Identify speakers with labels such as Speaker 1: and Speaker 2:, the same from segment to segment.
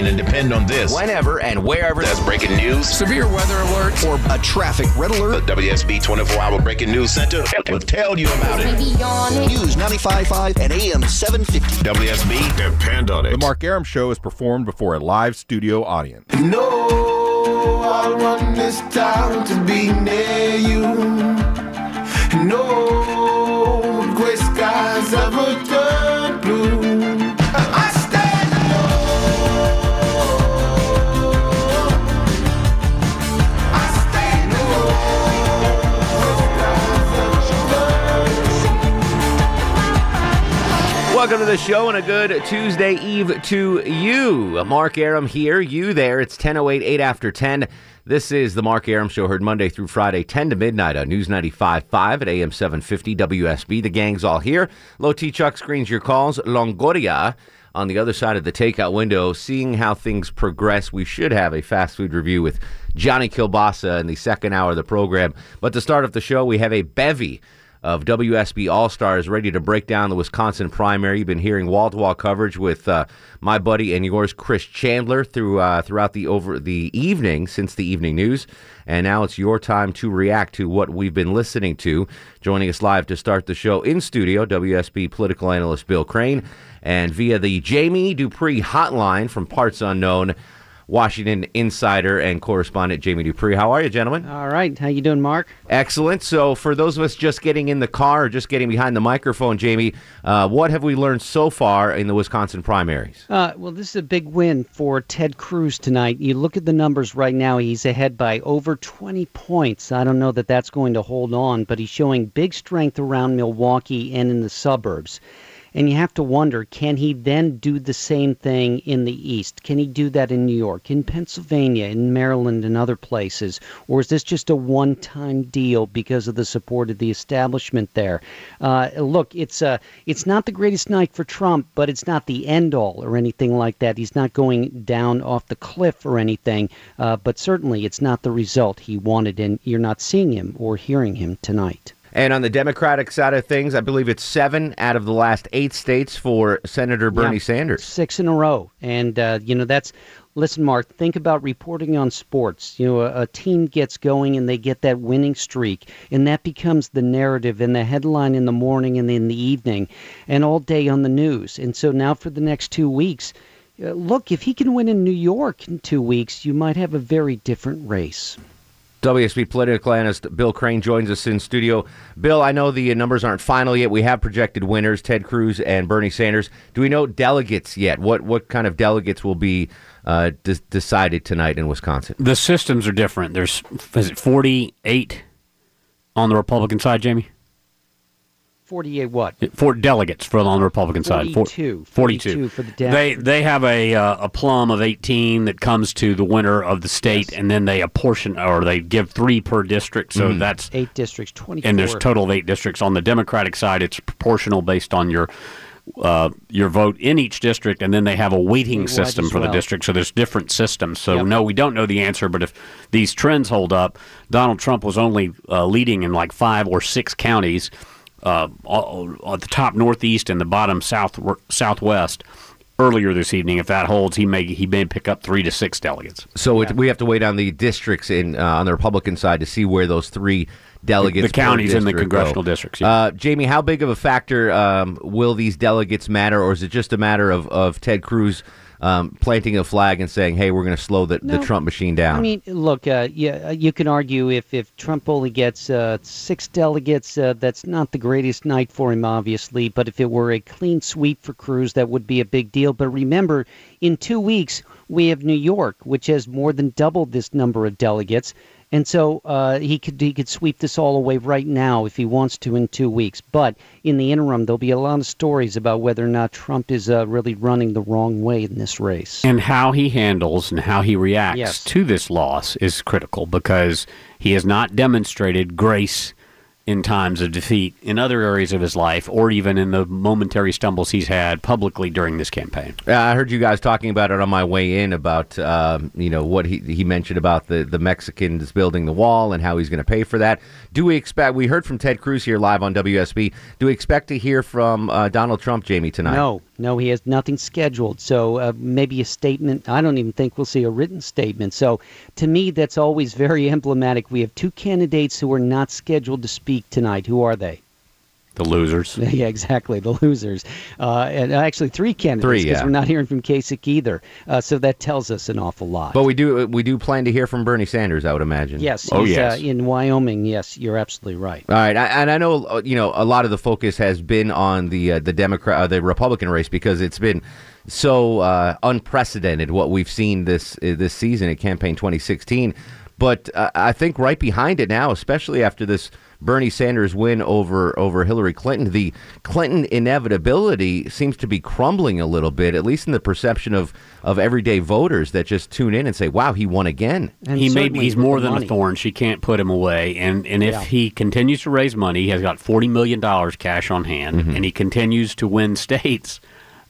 Speaker 1: Cain, and depend on this.
Speaker 2: Whenever and wherever
Speaker 1: That's breaking news.
Speaker 3: Severe weather alert
Speaker 2: or a traffic red
Speaker 1: The. WSB 24 Hour Breaking News Center will tell you about it.
Speaker 2: News 95.5 and AM 750.
Speaker 1: WSB, depend on it. The.
Speaker 4: Mark Arum Show is performed before a live studio audience.
Speaker 5: No, I want this town to be near you. No gray skies ever turn
Speaker 6: Welcome to the show and a good Tuesday Eve to you. Uh, Mark Arum here, you there. It's 10.08, 8 after 10. This is the Mark Arum Show, heard Monday through Friday, 10 to midnight on News 95.5 at AM 750 WSB. The gang's all here. Low T Chuck screens your calls. Longoria on the other side of the takeout window, seeing how things progress. We should have a fast food review with Johnny Kilbasa in the second hour of the program. But to start off the show, we have a bevy of WSB All Stars ready to break down the Wisconsin primary. You've been hearing wall to wall coverage with uh, my buddy and yours, Chris Chandler, through uh, throughout the over the evening since the evening news. And now it's your time to react to what we've been listening to. Joining us live to start the show in studio, WSB political analyst Bill Crane, and via the Jamie Dupree hotline from Parts Unknown. Washington insider and correspondent Jamie Dupree. How are you, gentlemen?
Speaker 7: All right, how you doing, Mark?
Speaker 6: Excellent. So, for those of us just getting in the car or just getting behind the microphone, Jamie, uh, what have we learned so far in the Wisconsin primaries?
Speaker 7: Uh, well, this is a big win for Ted Cruz tonight. You look at the numbers right now; he's ahead by over 20 points. I don't know that that's going to hold on, but he's showing big strength around Milwaukee and in the suburbs. And you have to wonder, can he then do the same thing in the East? Can he do that in New York, in Pennsylvania, in Maryland, and other places? Or is this just a one time deal because of the support of the establishment there? Uh, look, it's, uh, it's not the greatest night for Trump, but it's not the end all or anything like that. He's not going down off the cliff or anything, uh, but certainly it's not the result he wanted, and you're not seeing him or hearing him tonight.
Speaker 6: And on the Democratic side of things, I believe it's seven out of the last eight states for Senator Bernie
Speaker 7: Yeah.
Speaker 6: Sanders.
Speaker 7: six in a row and uh, you know that's listen mark think about reporting on sports you know a, a team gets going and they get that winning streak and that becomes the narrative and the headline in the morning and in the evening and all day on the news and so now for the next two weeks uh, look if he can win in new york in two weeks you might have a very different race
Speaker 6: WSB political analyst Bill Crane joins us in studio. Bill, I know the numbers aren't final yet. We have projected winners, Ted Cruz and Bernie Sanders. Do we know delegates yet? What what kind of delegates will be uh, de- decided tonight in Wisconsin?
Speaker 8: The systems are different. There's is it 48 on the Republican side, Jamie?
Speaker 7: 48 what
Speaker 8: Four delegates for on the Republican side. Four-
Speaker 7: 42
Speaker 8: 42.
Speaker 7: for the Dem-
Speaker 8: They they have a uh, a plum of 18 that comes to the winner of the state, and then they apportion or they give three per district. So that's
Speaker 7: eight districts 24
Speaker 8: and there's total of eight districts. On the Democratic side, it's proportional based on your uh, your vote in each district, and then they have a weighting system
Speaker 7: as
Speaker 8: for the district. So there's different systems. So
Speaker 7: Yep.
Speaker 8: no, we don't know the answer. But if these trends hold up, Donald Trump was only uh, leading in like five or six counties, uh, all- the top northeast and the bottom south southwest. Earlier this evening, if that holds, he may he may pick up three to six delegates.
Speaker 6: So it, we have to wait on the districts in uh, on the Republican side to see where those three delegates,
Speaker 8: The counties and the congressional
Speaker 6: go.
Speaker 8: districts, yeah.
Speaker 6: Uh, Jamie, how big of a factor um, will these delegates matter, or is it just a matter of, of Ted Cruz um, planting a flag and saying, "Hey, we're going to slow the, the Trump machine down"?
Speaker 7: I mean, look, uh, yeah, you can argue if, if Trump only gets uh, six delegates, uh, that's not the greatest night for him, obviously. But if it were a clean sweep for Cruz, that would be a big deal. But remember, in two weeks, we have New York, which has more than doubled this number of delegates. And so uh, he could he could sweep this all away right now if he wants to in two weeks. But in the interim, there'll be a lot of stories about whether or not Trump is uh, really running the wrong way in this race.
Speaker 8: And how he handles and how he reacts
Speaker 7: Yes.
Speaker 8: to this loss is critical because he has not demonstrated grace in times of defeat in other areas of his life or even in the momentary stumbles he's had publicly during this campaign.
Speaker 6: Uh, I heard you guys talking about it on my way in about um, you know what he he mentioned about the the Mexicans building the wall and how he's going to pay for that. Do we expect? We heard from Ted Cruz here live on WSB. Do we expect to hear from uh, Donald Trump, Jamie, tonight?
Speaker 7: No, no, he has nothing scheduled. So uh, maybe a statement. I don't even think we'll see a written statement. So to me, that's always very emblematic. We have two candidates who are not scheduled to speak tonight. Who are they?
Speaker 8: The losers.
Speaker 7: yeah, exactly. The losers. Uh, and actually, three candidates
Speaker 6: Three,
Speaker 7: because
Speaker 6: yeah.
Speaker 7: we're not hearing from Kasich either. Uh, so that tells us an awful lot.
Speaker 6: But we do we do plan to hear from Bernie Sanders. I would imagine.
Speaker 7: yes,
Speaker 8: Oh, yes.
Speaker 7: Uh, in Wyoming. Yes, you're absolutely right.
Speaker 6: All right, I, and I know uh, you know a lot of the focus has been on the uh, the Democrat, uh, the Republican race because it's been so uh, unprecedented what we've seen this uh, this season at campaign 2016. But uh, I think right behind it now, especially after this Bernie Sanders win over over Hillary Clinton, the Clinton inevitability seems to be crumbling a little bit, at least in the perception of of everyday voters that just tune in and say, "Wow, he won again."
Speaker 7: And
Speaker 8: he may
Speaker 7: certainly
Speaker 8: he's more than
Speaker 7: money.
Speaker 8: a thorn. She can't put him away. And and if
Speaker 7: Yeah.
Speaker 8: he continues to raise money, he has got forty million dollars cash on hand,
Speaker 7: Mm-hmm.
Speaker 8: and he continues to win states.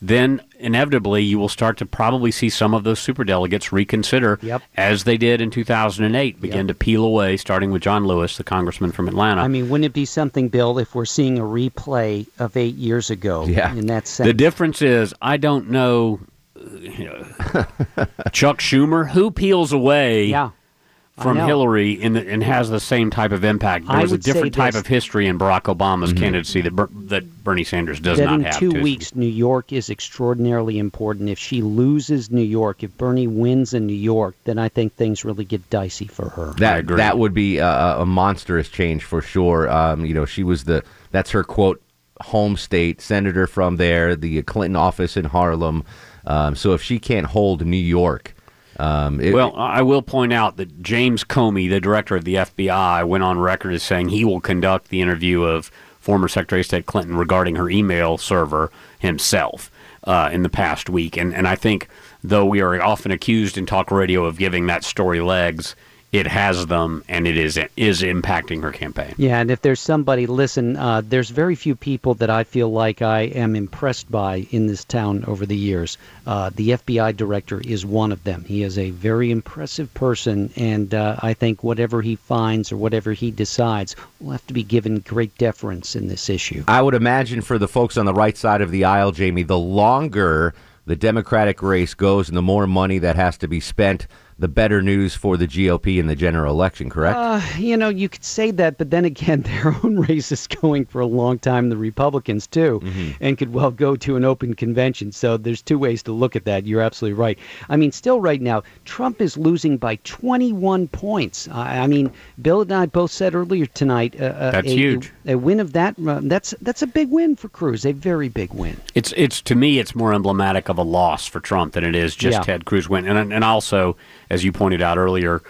Speaker 8: Then inevitably, you will start to probably see some of those superdelegates reconsider,
Speaker 7: Yep.
Speaker 8: as they did in 2008, begin
Speaker 7: Yep.
Speaker 8: to peel away, starting with John Lewis, the congressman from Atlanta.
Speaker 7: I mean, wouldn't it be something, Bill, if we're seeing a replay of eight years ago?
Speaker 6: Yeah.
Speaker 7: In that sense.
Speaker 8: The difference is, I don't know, uh, you know, Chuck Schumer, who peels away
Speaker 7: yeah. I
Speaker 8: from. Hillary in the, and has the same type of impact. There
Speaker 7: I
Speaker 8: was a different type of history in Barack Obama's candidacy that that Bernie Sanders does
Speaker 7: that
Speaker 8: not
Speaker 7: in
Speaker 8: have.
Speaker 7: two
Speaker 8: to.
Speaker 7: weeks, New York is extraordinarily important. If she loses New York, if Bernie wins in New York, then I think things really get dicey for her.
Speaker 6: That
Speaker 8: agree.
Speaker 6: that would be a, a monstrous change for sure. Um, you know, she was the that's her quote home state senator from there, the Clinton office in Harlem. Um, so if she can't hold New York, um, it,
Speaker 8: Well, I will point out that James Comey, the director of the FBI, went on record as saying he will conduct the interview of former Secretary of State Clinton regarding her email server himself uh, in the past week. And, and I think, though we are often accused in talk radio of giving that story legs, it has them, and it is is impacting her campaign.
Speaker 7: Yeah, and if there's somebody, listen, uh, there's very few people that I feel like I am impressed by in this town over the years. Uh, the FBI director is one of them. He is a very impressive person, and uh, I think whatever he finds or whatever he decides will have to be given great deference in this issue.
Speaker 6: I would imagine for the folks on the right side of the aisle, Jamie, the longer the Democratic race goes and the more money that has to be spent, the better news for the GOP in the general election. Correct?
Speaker 7: Uh, you know, you could say that, but then again, their own race is going for a long time, the Republicans too, and could well go to an open convention. So there's two ways to look at that. You're absolutely right. I mean, still right now, Trump is losing by 21 points. I, I mean, Bill and I both said earlier tonight. Uh, uh,
Speaker 8: That's
Speaker 7: a,
Speaker 8: huge.
Speaker 7: A, win of that, uh, that's that's a big win for Cruz. A very big win.
Speaker 8: It's it's to me it's more emblematic of a loss for Trump than it is just
Speaker 7: Yeah.
Speaker 8: Ted Cruz win. And and also, as you pointed out earlier,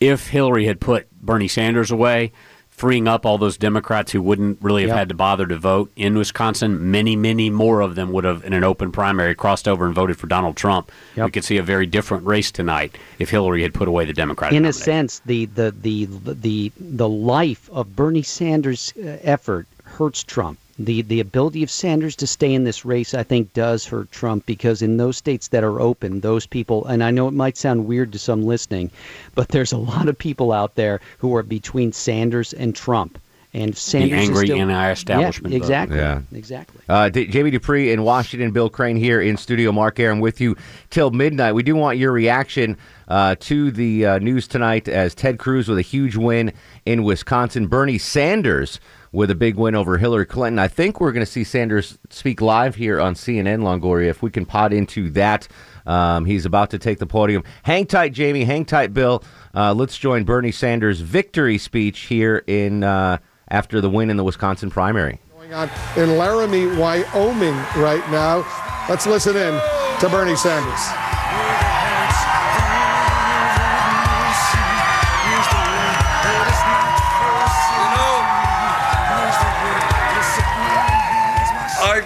Speaker 8: if Hillary had put Bernie Sanders away, freeing up all those Democrats who wouldn't really have
Speaker 7: Yep.
Speaker 8: had to bother to vote in Wisconsin, many many more of them would have in an open primary crossed over and voted for Donald Trump. We could see a very different race tonight if Hillary had put away the Democratic.
Speaker 7: in a sense, the the the the the life of Bernie Sanders' uh, effort hurts Trump. The the ability of Sanders to stay in this race, I think, does hurt Trump because in those states that are open, those people, and I know it might sound weird to some listening, but there's a lot of people out there who are between Sanders and Trump. And Sanders is
Speaker 8: angry
Speaker 7: still,
Speaker 8: anti-establishment
Speaker 7: Yeah, exactly.
Speaker 6: Yeah.
Speaker 7: Exactly.
Speaker 6: Uh, D- Jamie Dupree in Washington, Bill Crane here in studio. Mark Arum with you till midnight. We do want your reaction uh, to the uh, news tonight as Ted Cruz with a huge win in Wisconsin, Bernie Sanders with a big win over Hillary Clinton. I think we're going to see Sanders speak live here on CNN, Longoria, if we can pot into that. Um, he's about to take the podium. Hang tight, Jamie. Hang tight, Bill. Uh, let's join Bernie Sanders' victory speech here in uh, after the win in the Wisconsin primary.
Speaker 3: going on in Laramie, Wyoming right now. Let's listen in to Bernie Sanders.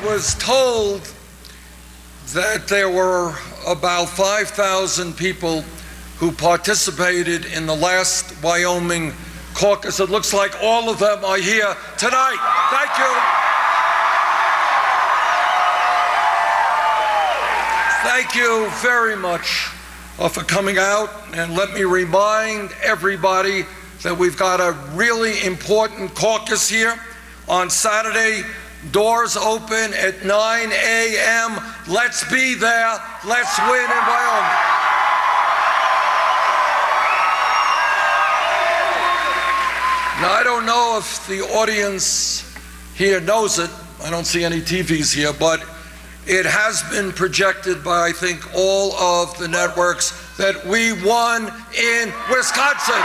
Speaker 9: Was told that there were about 5,000 people who participated in the last Wyoming caucus. It looks like all of them are here tonight. Thank you. Thank you very much uh, for coming out. And let me remind everybody that we've got a really important caucus here on Saturday. Doors open at 9 a.m. Let's be there. Let's win in Wyoming. Now, I don't know if the audience here knows it. I don't see any TVs here, but it has been projected by, I think, all of the networks that we won in Wisconsin.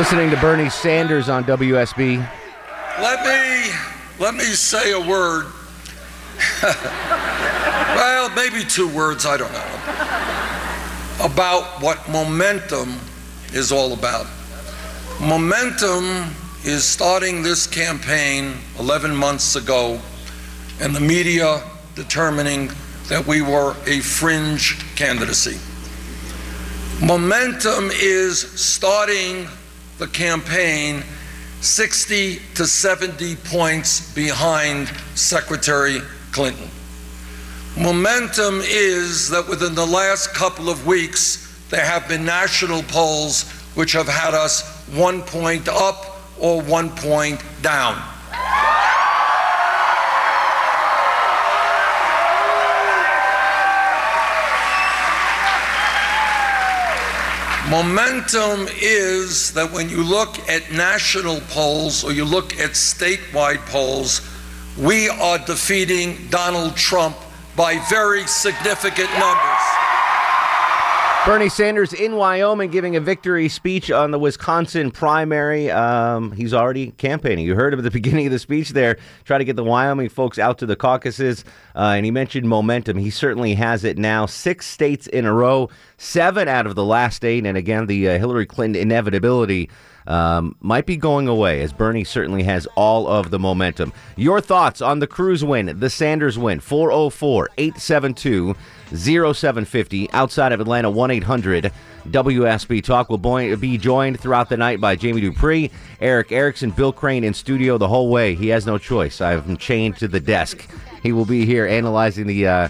Speaker 6: Listening to Bernie Sanders on WSB.
Speaker 9: Let me let me say a word. well, maybe two words, I don't know. About what momentum is all about. Momentum is starting this campaign 11 months ago and the media determining that we were a fringe candidacy. Momentum is starting the campaign 60 to 70 points behind Secretary Clinton. Momentum is that within the last couple of weeks, there have been national polls which have had us one point up or one point down. Momentum is that when you look at national polls or you look at statewide polls, we are defeating Donald Trump by very significant numbers.
Speaker 6: Bernie Sanders in Wyoming giving a victory speech on the Wisconsin primary. Um, he's already campaigning. You heard him at the beginning of the speech there, try to get the Wyoming folks out to the caucuses. Uh, and he mentioned momentum. He certainly has it now. Six states in a row, seven out of the last eight. And again, the uh, Hillary Clinton inevitability um, might be going away as Bernie certainly has all of the momentum. Your thoughts on the Cruz win, the Sanders win, 404 872 0750. Outside of Atlanta, 1 800 WSB Talk will be joined throughout the night by Jamie Dupree, Erick Erickson, Bill Crane in studio the whole way. He has no choice. I have him chained to the desk. He will be here analyzing the. Uh,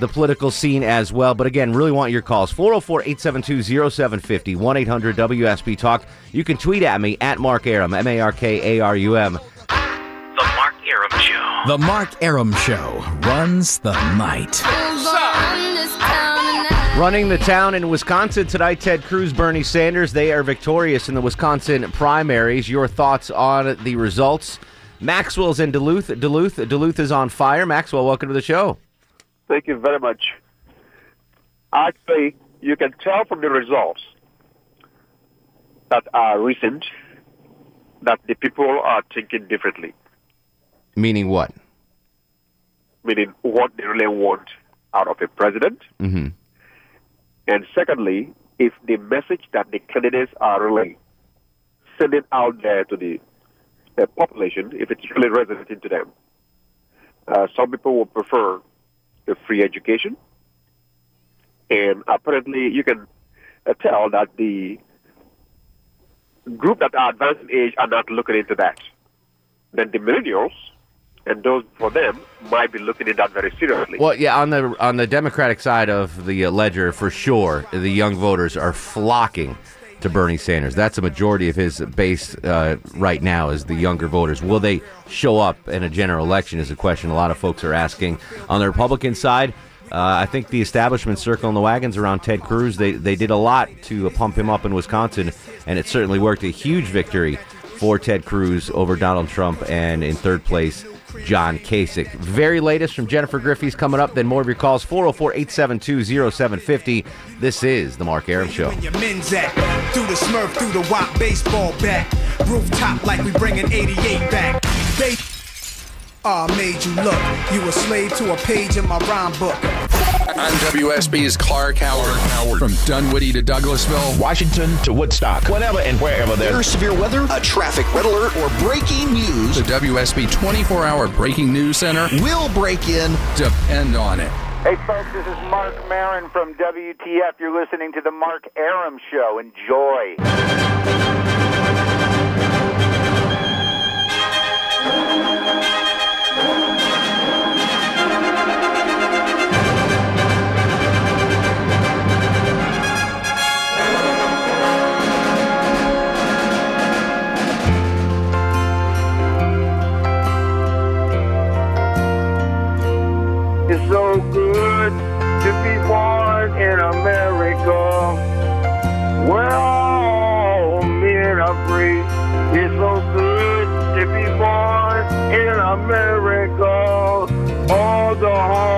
Speaker 6: the political scene as well. But again, really want your calls 404 872 0750 1 800 WSB Talk. You can tweet at me at Mark Arum, M A R K A R U M.
Speaker 10: The Mark Arum Show.
Speaker 11: The Mark Arum Show runs the night.
Speaker 6: Running the town in Wisconsin tonight, Ted Cruz, Bernie Sanders. They are victorious in the Wisconsin primaries. Your thoughts on the results? Maxwell's in Duluth. Duluth. Duluth is on fire. Maxwell, welcome to the show.
Speaker 12: Thank you very much. Actually, you can tell from the results that are recent that the people are thinking differently.
Speaker 6: Meaning what?
Speaker 12: Meaning what they really want out of a president.
Speaker 6: Mm-hmm.
Speaker 12: And secondly, if the message that the candidates are really sending out there to the, the population, if it's really resonating to them. Uh, some people will prefer the free education. And apparently, you can uh, tell that the group that are advanced in age are not looking into that. Then the millennials and those for them might be looking at that very seriously.
Speaker 6: Well, yeah, on the on the Democratic side of the ledger, for sure, the young voters are flocking to Bernie Sanders. That's a majority of his base uh, right now is the younger voters. Will they show up in a general election? Is a question a lot of folks are asking. On the Republican side, uh, I think the establishment circle and the wagons around Ted Cruz they they did a lot to pump him up in Wisconsin, and it certainly worked. A huge victory for Ted Cruz over Donald Trump, and in third place John Kasich. Very latest from Jennifer Griffey's coming up, then more of your calls 404 872 0750. This is The Mark Arum Show.
Speaker 13: Your men's at through the smurf, through the wop baseball bat. Rooftop like we bringing 88 back. They Ah, made you look. You a slave to a page in my rhyme book.
Speaker 14: I'm WSB's Clark Howard. From Dunwoody to Douglasville,
Speaker 1: Washington to Woodstock, whenever and wherever there's
Speaker 2: There's severe weather, a traffic red alert, or breaking news.
Speaker 14: the WSB 24 hour breaking news center.
Speaker 2: We'll break in.
Speaker 14: Depend on it.
Speaker 15: Hey, folks, this is Marc Maron from WTF. You're listening to The Mark Arum Show. Enjoy. It's so good to be born in America, where all men are free. It's so good to be born in America, all the home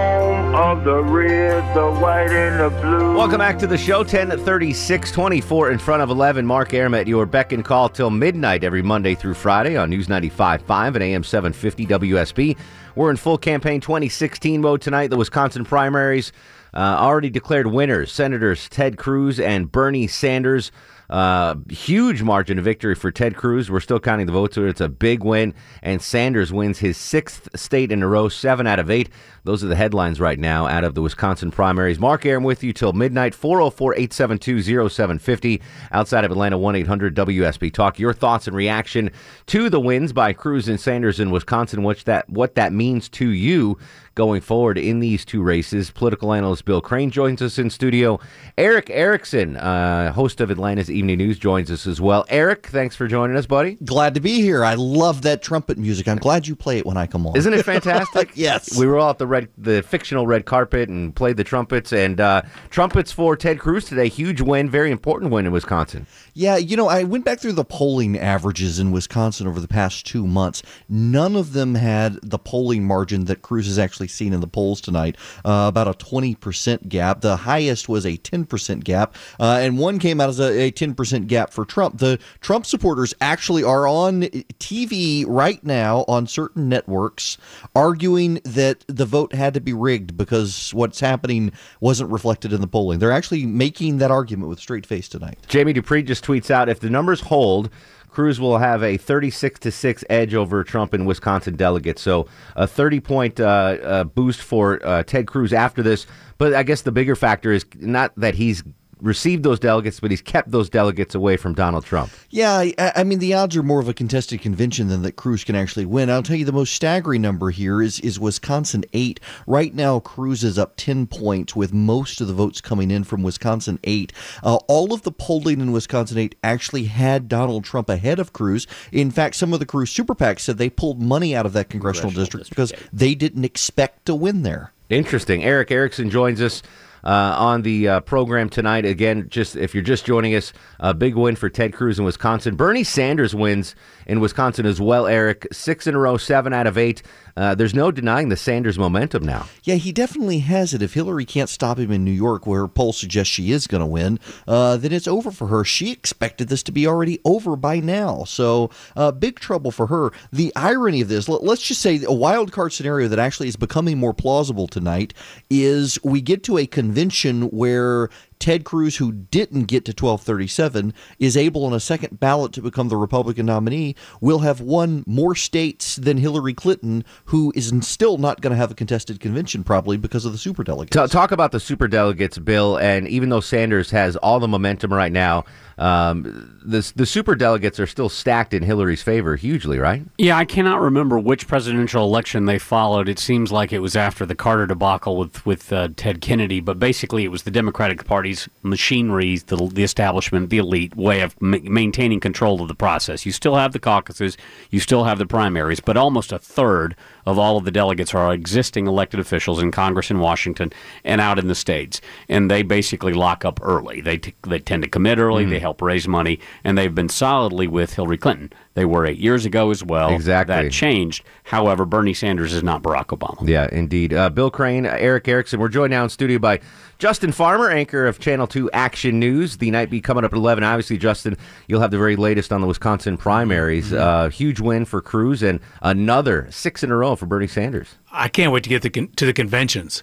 Speaker 15: the red, the white, and the blue.
Speaker 6: Welcome back to the show. 10 at 36, 24 in front of 11. Mark Arum at your beck and call till midnight every Monday through Friday on News 95.5 and AM 750 WSB. We're in full campaign 2016 mode tonight. The Wisconsin primaries uh, already declared winners. Senators Ted Cruz and Bernie Sanders. Uh, huge margin of victory for Ted Cruz. We're still counting the votes, so it's a big win. And Sanders wins his sixth state in a row, seven out of eight. Those are the headlines right now out of the Wisconsin primaries. Mark Arum with you till midnight, 404 872 0750. Outside of Atlanta, 1 800 WSB Talk. Your thoughts and reaction to the wins by Cruz and Sanders in Wisconsin, which that, what that means to you going forward in these two races. Political analyst Bill Crane joins us in studio. Erick Erickson, uh, host of Atlanta's Evening News, joins us as well. Erick, thanks for joining us, buddy.
Speaker 16: Glad to be here. I love that trumpet music. I'm glad you play it when I come on.
Speaker 6: Isn't it fantastic?
Speaker 16: yes.
Speaker 6: We were all at the red, the fictional red carpet and played the trumpets. And uh, trumpets for Ted Cruz today. Huge win, very important win in Wisconsin.
Speaker 16: Yeah, you know, I went back through the polling averages in Wisconsin over the past two months. None of them had the polling margin that Cruz has actually seen in the polls tonight, uh, about a 20% gap. The highest was a 10% gap, uh, and one came out as a, a 10% gap for Trump. The Trump supporters actually are on TV right now on certain networks arguing that the vote had to be rigged because what's happening wasn't reflected in the polling. They're actually making that argument with straight face tonight.
Speaker 6: Jamie Dupree just tweets out if the numbers hold, Cruz will have a 36 to 6 edge over Trump in Wisconsin delegates. So a 30 point uh, uh, boost for uh, Ted Cruz after this. But I guess the bigger factor is not that he's received those delegates, but he's kept those delegates away from Donald Trump.
Speaker 16: Yeah, I, I mean the odds are more of a contested convention than that Cruz can actually win. I'll tell you the most staggering number here is is Wisconsin eight. Right now, Cruz is up ten points with most of the votes coming in from Wisconsin eight. Uh, all of the polling in Wisconsin eight actually had Donald Trump ahead of Cruz. In fact, some of the Cruz super PACs said they pulled money out of that congressional, district, because they didn't expect to win there.
Speaker 6: Interesting. Erick Erickson joins us on the uh, program tonight. Again, just if you're just joining us, a big win for Ted Cruz in Wisconsin. Bernie Sanders wins in Wisconsin as well, Erick. Six in a row, seven out of eight. Uh, there's no denying the Sanders momentum now.
Speaker 16: Yeah, he definitely has it. If Hillary can't stop him in New York, where polls suggest she is going to win, uh, then it's over for her. She expected this to be already over by now. So, uh, big trouble for her. The irony of this, let, let's just say a wild card scenario that actually is becoming more plausible tonight is we get to a convention where Ted Cruz, who didn't get to 1237, is able on a second ballot to become the Republican nominee, will have won more states than Hillary Clinton, who is still not going to have a contested convention probably because of the superdelegates.
Speaker 6: Ta- talk about the superdelegates, Bill. And even though Sanders has all the momentum right now, um, the the superdelegates are still stacked in Hillary's favor hugely, right?
Speaker 8: Yeah, I cannot remember which presidential election they followed. It seems like it was after the Carter debacle with with uh, Ted Kennedy, but basically it was the Democratic Party Party's machinery, the, the establishment, the elite way of ma- maintaining control of the process. You still have the caucuses, you still have the primaries, but almost a third of all of the delegates are existing elected officials in Congress in Washington and out in the states, and they basically lock up early. They t- they tend to commit early,
Speaker 6: Mm.
Speaker 8: they help raise money, and they've been solidly with Hillary Clinton. They were eight years ago as well.
Speaker 6: Exactly.
Speaker 8: That changed. However, Bernie Sanders is not Barack Obama.
Speaker 6: Yeah, indeed. Uh, Bill Crane, Erick Erickson. We're joined now in studio by Justin Farmer, anchor of Channel 2 Action News. The night be coming up at 11. Obviously, Justin, you'll have the very latest on the Wisconsin primaries. Uh, huge win for Cruz and another six in a row for Bernie Sanders.
Speaker 17: I can't wait to get the con- to the conventions.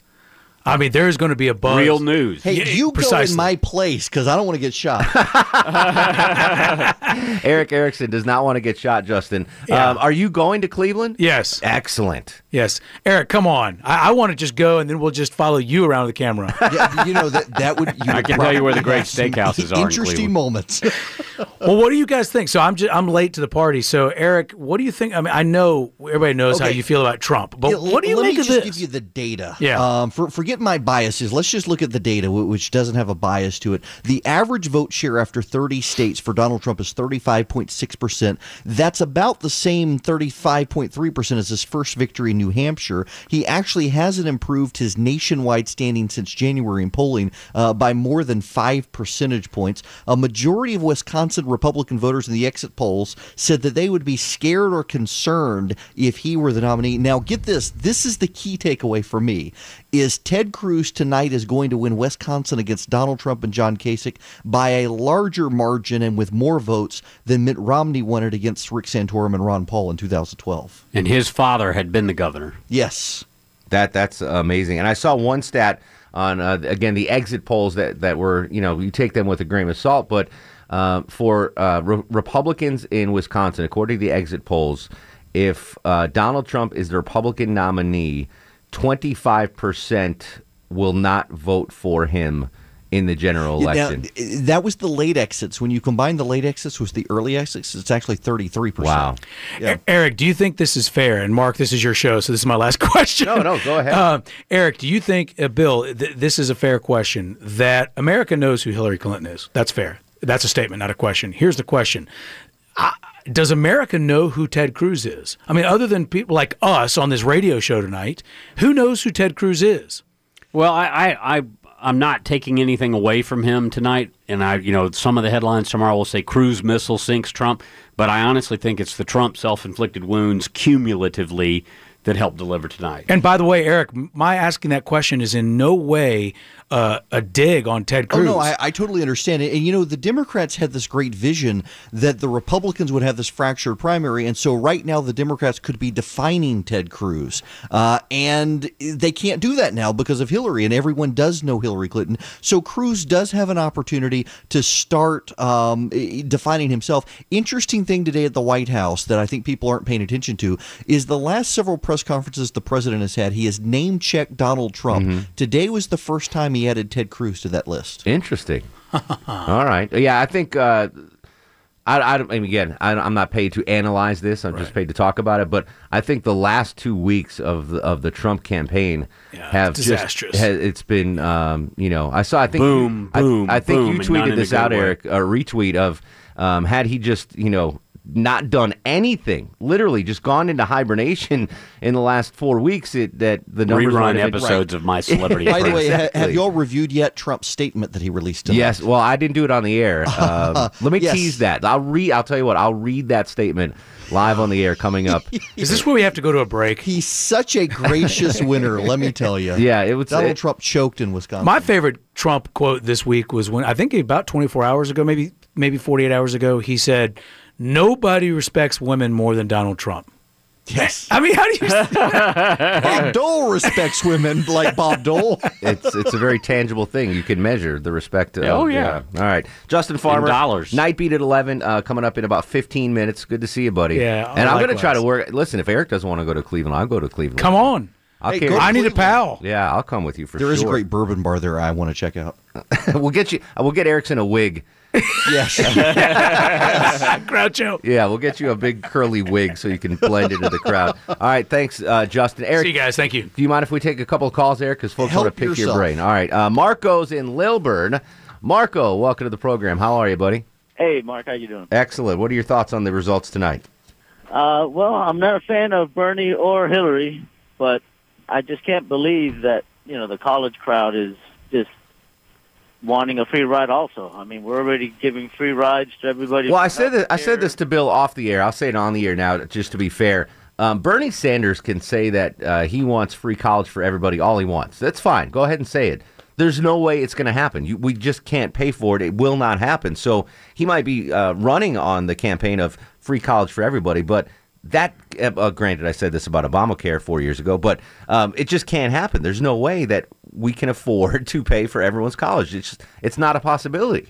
Speaker 17: I mean, there's going to be a buzz.
Speaker 8: Real news.
Speaker 16: Hey,
Speaker 17: Yeah,
Speaker 16: you
Speaker 17: precisely.
Speaker 16: go in my place because I don't want to get shot.
Speaker 6: Erick Erickson does not want to get shot, Justin.
Speaker 17: Yeah.
Speaker 6: Um, are you going to Cleveland?
Speaker 17: Yes.
Speaker 6: Excellent.
Speaker 17: Yes, Erick, come on. I, I want to just go, and then we'll just follow you around the camera.
Speaker 16: yeah, you know that that would. You
Speaker 8: I
Speaker 16: would
Speaker 8: can tell you where the great
Speaker 16: have some
Speaker 8: steakhouses are
Speaker 16: Interesting
Speaker 8: Cleveland.
Speaker 16: moments.
Speaker 17: well, what do you guys think? So I'm just, I'm late to the party. So Erick, what do you think? I mean, I know everybody knows how you feel about Trump, but
Speaker 16: Yeah,
Speaker 17: what do you
Speaker 16: let
Speaker 17: make
Speaker 16: me
Speaker 17: of
Speaker 16: just
Speaker 17: this?
Speaker 16: give you the data.
Speaker 17: Yeah.
Speaker 16: Um, for, forget my biases. Let's just look at the data, which doesn't have a bias to it. The average vote share after 30 states for Donald Trump is 35.6%. That's about the same 35.3% as his first victory in New Hampshire. He actually hasn't improved his nationwide standing since January in polling uh, by more than five percentage points. A majority of Wisconsin Republican voters in the exit polls said that they would be scared or concerned if he were the nominee. Now, get this this is the key takeaway for me is Ted Cruz tonight is going to win Wisconsin against Donald Trump and John Kasich by a larger margin and with more votes than Mitt Romney won it against Rick Santorum and Ron Paul in 2012.
Speaker 8: And his father had been the governor.
Speaker 16: Yes.
Speaker 6: That that's amazing. And I saw one stat on uh, again the exit polls that that were you know you take them with a grain of salt, but uh, for uh, re- Republicans in Wisconsin, according to the exit polls, if uh, Donald Trump is the Republican nominee, twenty five percent will not vote for him in the general
Speaker 16: Yeah, now,
Speaker 6: election.
Speaker 16: that was the late exits. When you combine the late exits with the early exits, it's actually 33%.
Speaker 6: Wow.
Speaker 16: Yeah.
Speaker 17: Erick, do you think this is fair? And Mark, this is your show, so this is my last question.
Speaker 6: No, no, go ahead.
Speaker 17: Uh, Erick, do you think, uh, Bill, th- this is a fair question that America knows who Hillary Clinton is? That's fair. That's a statement, not a question. Here's the question. Does America know who Ted Cruz is? I mean, other than people like us on this radio show tonight, who knows who Ted Cruz is?
Speaker 8: Well, I, I, I, I'm not taking anything away from him tonight, and I, you know, some of the headlines tomorrow will say Cruz missile sinks Trump, but I honestly think it's the Trump self-inflicted wounds cumulatively that helped deliver tonight.
Speaker 17: And by the way, Erick, my asking that question is in no way uh, a dig on Ted
Speaker 16: Oh
Speaker 17: Cruz.
Speaker 16: no, I, I totally understand it. And you know, the Democrats had this great vision that the Republicans would have this fractured primary, and so right now the Democrats could be defining Ted Cruz, uh, and they can't do that now because of Hillary, and everyone does know Hillary Clinton. So Cruz does have an opportunity to start um, defining himself. Interesting thing today at the White House that I think people aren't paying attention to is the last several press conferences the president has had. He has name checked Donald Trump. Today was the first time he added Ted Cruz to that list.
Speaker 6: Interesting. All right. Yeah, I think. Uh, I, I, don't- I mean, again, I, I'm not paid to analyze this. I'm just paid to talk about it. But I think the last two weeks of the, of the Trump campaign have
Speaker 17: disastrous.
Speaker 6: just has, it's been um, you know I saw I think
Speaker 8: Boom,
Speaker 6: I-
Speaker 8: boom,
Speaker 6: I, think
Speaker 8: boom,
Speaker 6: you tweeted this out. Erick, a retweet of um, had he just you know not done anything, literally just gone into hibernation in the last four weeks. It, that the numbers
Speaker 8: Rerun
Speaker 6: might have been-
Speaker 8: episodes of My Celebrity
Speaker 16: By the way, ha- have you all reviewed yet Trump's statement that he released tonight?
Speaker 6: Yes. Well, I didn't do it on the air. Um, let me
Speaker 16: Yes.
Speaker 6: tease that. I'll read. I'll tell you what. I'll read that statement live on the air coming up.
Speaker 17: Is this where we have to go to a break?
Speaker 16: He's such a gracious winner, let me tell you.
Speaker 6: Yeah, it was.
Speaker 16: Donald
Speaker 6: it-
Speaker 16: Trump choked in Wisconsin.
Speaker 17: My favorite Trump quote this week was when I think about 24 hours ago, maybe maybe 48 hours ago, he said, "Nobody respects women more than Donald Trump."
Speaker 16: yes.
Speaker 17: I mean, how do you?
Speaker 16: Bob Dole respects women like Bob Dole.
Speaker 6: it's it's a very tangible thing. You can measure the respect. Of,
Speaker 8: Oh, yeah.
Speaker 6: All right, Justin Farmer.
Speaker 8: dollars.
Speaker 6: Night beat at eleven. Uh, coming up in about fifteen minutes. Good to see you, buddy.
Speaker 17: Yeah,
Speaker 6: And I'm going to try to work. Listen, if Erick doesn't want to go to Cleveland, I'll go to Cleveland.
Speaker 17: Come on,
Speaker 6: I'll
Speaker 16: Hey,
Speaker 6: carry-
Speaker 16: go
Speaker 17: I need a pal.
Speaker 6: Yeah, I'll come with you for
Speaker 16: There
Speaker 6: sure.
Speaker 16: is a great bourbon bar there I want to check out.
Speaker 6: we'll get you. We'll get Erickson a wig.
Speaker 16: Yes.
Speaker 17: Groucho.
Speaker 6: Yeah, we'll get you a big curly wig so you can blend into the crowd. All right, thanks, uh, Justin. Erick,
Speaker 17: See you guys. Thank you.
Speaker 6: Do you mind if we take a couple of calls, Erick? Because folks want to
Speaker 16: Help
Speaker 6: pick your brain. All right, uh, Marco's in Lilburn. Marco, welcome to the program. How are you, buddy?
Speaker 18: Hey, Mark, how you doing?
Speaker 6: Excellent. What are your thoughts on the results tonight?
Speaker 18: Uh, well, I'm not a fan of Bernie or Hillary, but I just can't believe that you know the college crowd is just wanting a free ride. Also, I mean, we're already giving free rides to everybody.
Speaker 6: Well, I said that, I said this to Bill off the air. I'll say it on the air now, just to be fair. Um, Bernie Sanders can say that uh, he wants free college for everybody, all he wants. That's fine. Go ahead and say it. There's no way it's going to happen. You, we just can't pay for it. It will not happen. So he might be uh, running on the campaign of free college for everybody, but that, uh, granted, I said this about Obamacare four years ago, but um, it just can't happen. There's no way that we can afford to pay for everyone's college. It's just, it's not a possibility.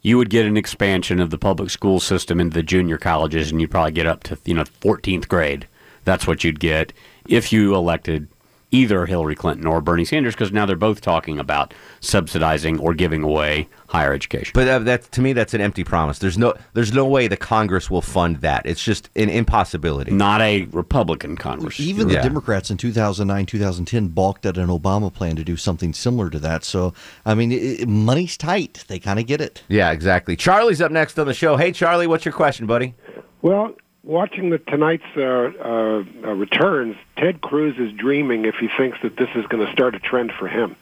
Speaker 8: You would get an expansion of the public school system into the junior colleges, and you'd probably get up to you know 14th grade. That's what you'd get if you elected either Hillary Clinton or Bernie Sanders, because now they're both talking about subsidizing or giving away higher education.
Speaker 6: But uh, that to me, that's an empty promise. There's no, there's no way the Congress will fund that. It's just an impossibility.
Speaker 8: Not a Republican Congress.
Speaker 16: Even the
Speaker 6: Yeah.
Speaker 16: Democrats in 2009, 2010 balked at an Obama plan to do something similar to that. So, I mean, it, it- money's tight. They kind of get it.
Speaker 6: Yeah, exactly. Charlie's up next on the show. Hey, Charlie, what's your question, buddy?
Speaker 19: Well, watching the tonight's uh, uh, uh, returns, Ted Cruz is dreaming if he thinks that this is going to start a trend for him.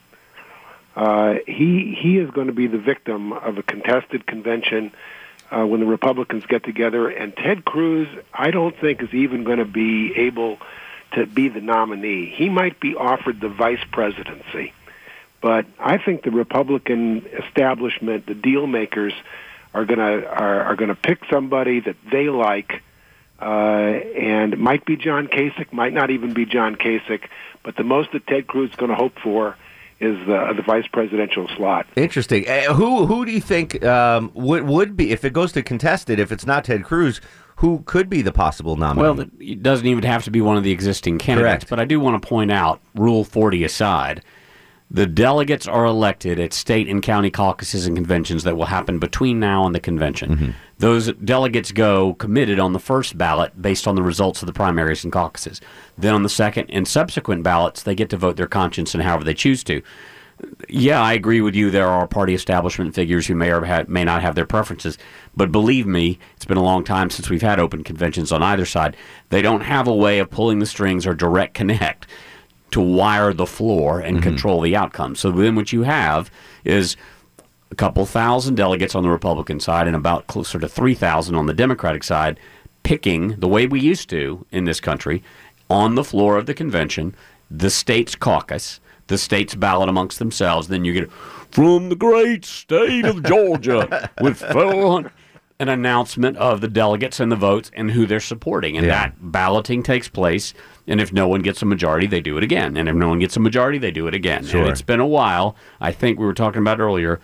Speaker 19: Uh, he he is going to be the victim of a contested convention uh, when the Republicans get together, and Ted Cruz, I don't think, is even going to be able to be the nominee. He might be offered the vice presidency, but I think the Republican establishment, the deal makers, are going to are, are going to pick somebody that they like uh, and might be John Kasich, might not even be John Kasich, but the most that Ted Cruz is going to hope for is the, the vice presidential slot.
Speaker 6: Interesting. Uh, who who do you think um, would would be if it goes to contested? If it's not Ted Cruz, who could be the possible nominee?
Speaker 8: Well, it doesn't even have to be one of the existing candidates.
Speaker 6: Correct.
Speaker 8: But I do want to point out, Rule 40 aside, the delegates are elected at state and county caucuses and conventions that will happen between now and the convention.
Speaker 6: Mm-hmm.
Speaker 8: Those delegates go committed on the first ballot based on the results of the primaries and caucuses. Then on the second and subsequent ballots, they get to vote their conscience and however they choose to. Yeah, I agree with you. There are party establishment figures who may or ha- may not have their preferences, but believe me, it's been a long time since we've had open conventions on either side. They don't have a way of pulling the strings or direct connect to wire the floor and mm-hmm. control the outcome. So then, what you have is a couple thousand delegates on the Republican side and about closer to three thousand on the Democratic side, picking the way we used to in this country on the floor of the convention, the states caucus, the states ballot amongst themselves. Then you get from the great state of Georgia with 400 an announcement of the delegates and the votes and who they're supporting. And that balloting takes place. And if no one gets a majority, they do it again. And if no one gets a majority, they do it again.
Speaker 6: Sure.
Speaker 8: And it's been a while. I think we were talking about earlier,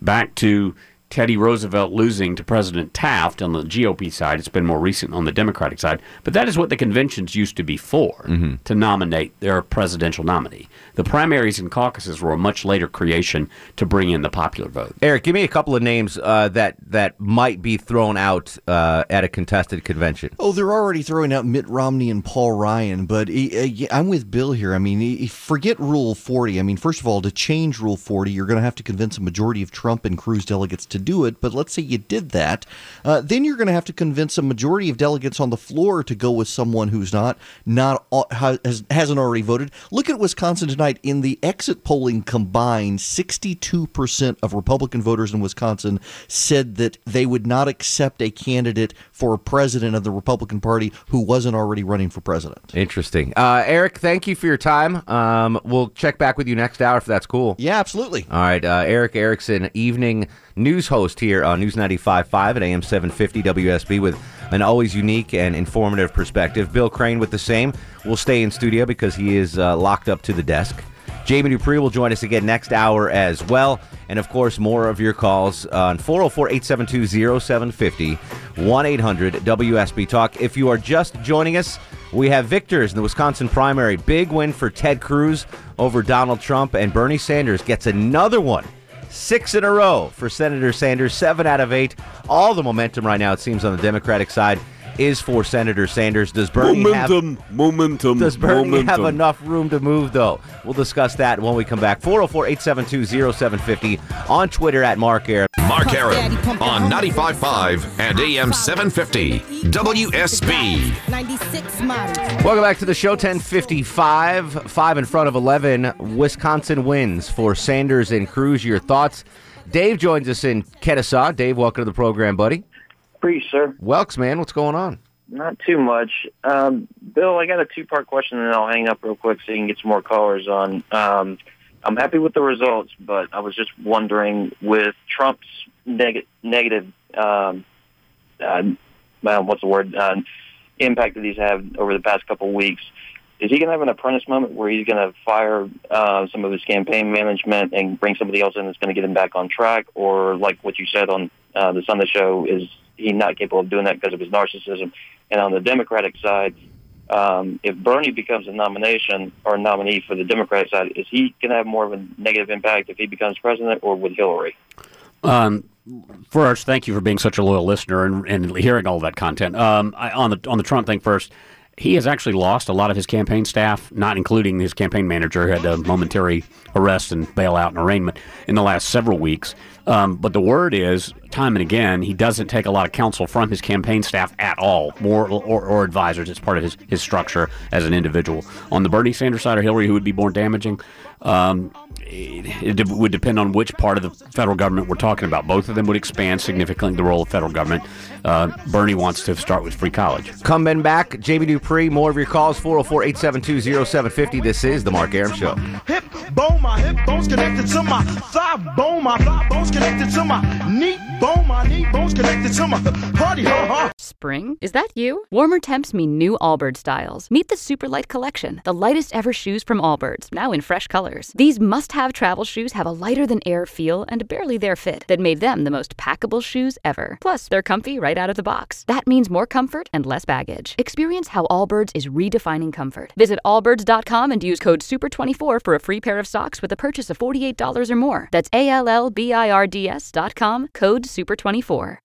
Speaker 8: back to Teddy Roosevelt losing to President Taft on the GOP side. It's been more recent on the Democratic side. But that is what the conventions used to be for to nominate their presidential nominee. The primaries and caucuses were a much later creation to bring in the popular vote.
Speaker 6: Erick, give me a couple of names uh, that that might be thrown out uh, at a contested convention.
Speaker 16: Oh, they're already throwing out Mitt Romney and Paul Ryan, but uh, I'm with Bill here. I mean, forget Rule 40. I mean, first of all, to change Rule 40, you're going to have to convince a majority of Trump and Cruz delegates to do it. But let's say you did that, uh, then you're going to have to convince a majority of delegates on the floor to go with someone who's not not has, hasn't already voted. Look at Wisconsin tonight. In the exit polling combined, 62% of Republican voters in Wisconsin said that they would not accept a candidate for president of the Republican Party who wasn't already running for president.
Speaker 6: Interesting. Uh, Erick, thank you for your time. Um, we'll check back with you next hour if that's cool.
Speaker 16: Yeah, absolutely.
Speaker 6: All right. Uh, Erick Erickson, evening news host here on News 95.5 at AM 750 WSB with an always unique and informative perspective. Bill Crane with the same. will stay in studio because he is uh, locked up to the desk. Jamie Dupree will join us again next hour as well. And of course, more of your calls on 404 872 0750 1 800 WSB Talk. If you are just joining us, we have victors in the Wisconsin primary. Big win for Ted Cruz over Donald Trump, and Bernie Sanders gets another one Six in a row for Senator Sanders, seven out of eight. All the momentum right now, it seems, on the Democratic side is for Senator Sanders. Does Bernie
Speaker 8: momentum,
Speaker 6: have
Speaker 8: momentum,
Speaker 6: Does Bernie
Speaker 8: momentum.
Speaker 6: have enough room to move, though? We'll discuss that when we come back. 404 872 0750 on Twitter at Mark Arum.
Speaker 1: Mark Arum on 95.5 and AM 750 WSB.
Speaker 20: 96 model.
Speaker 6: Welcome back to the show. 1055, 5 in front of 11. Wisconsin wins for Sanders and Cruz. Your thoughts? Dave joins us in Kennesaw. Dave, welcome to the program, buddy.
Speaker 21: Preach, sir.
Speaker 6: Welks, man, what's going on?
Speaker 21: Not too much. Um, Bill, I got a two part question and I'll hang up real quick so you can get some more callers on. Um, I'm happy with the results, but I was just wondering with Trump's neg- negative, um, uh, well, what's the word, uh, impact that he's had over the past couple of weeks, is he going to have an apprentice moment where he's going to fire uh, some of his campaign management and bring somebody else in that's going to get him back on track? Or, like what you said on uh, the Sunday show, is he not capable of doing that because of his narcissism? And on the Democratic side, um, if Bernie becomes a nomination or a nominee for the Democratic side, is he going to have more of a negative impact if he becomes president or with Hillary?
Speaker 8: Um, first, thank you for being such a loyal listener and, and hearing all that content. Um, I, on the on the Trump thing first, he has actually lost a lot of his campaign staff, not including his campaign manager, who had a momentary arrest and bailout and arraignment in the last several weeks. Um, but the word is, time and again, he doesn't take a lot of counsel from his campaign staff at all, more or, or advisors. It's part of his, his structure as an individual. On the Bernie Sanders side or Hillary, who would be more damaging? Um, it, it would depend on which part of the federal government we're talking about. Both of them would expand significantly the role of federal government. Uh, Bernie wants to start with free college.
Speaker 6: Coming back, Jamie Dupree, more of your calls, 404 872 0750. This is The Mark Arum Show.
Speaker 22: Bone, my hip bone's connected to my thigh bone, my thigh bone's connected to my knee bone, my knee bone's connected to my party, ha ha.
Speaker 23: Spring? Is that you? Warmer temps mean new Allbirds styles. Meet the Superlight Collection, the lightest ever shoes from Allbirds, now in fresh colors. These must have travel shoes have a lighter than air feel and barely there fit that made them the most packable shoes ever. Plus, they're comfy right out of the box. That means more comfort and less baggage. Experience how Allbirds is redefining comfort. Visit allbirds.com and use code SUPER24 for a free pair of socks with a purchase of $48 or more. That's A L L B I R D S.com, code SUPER24.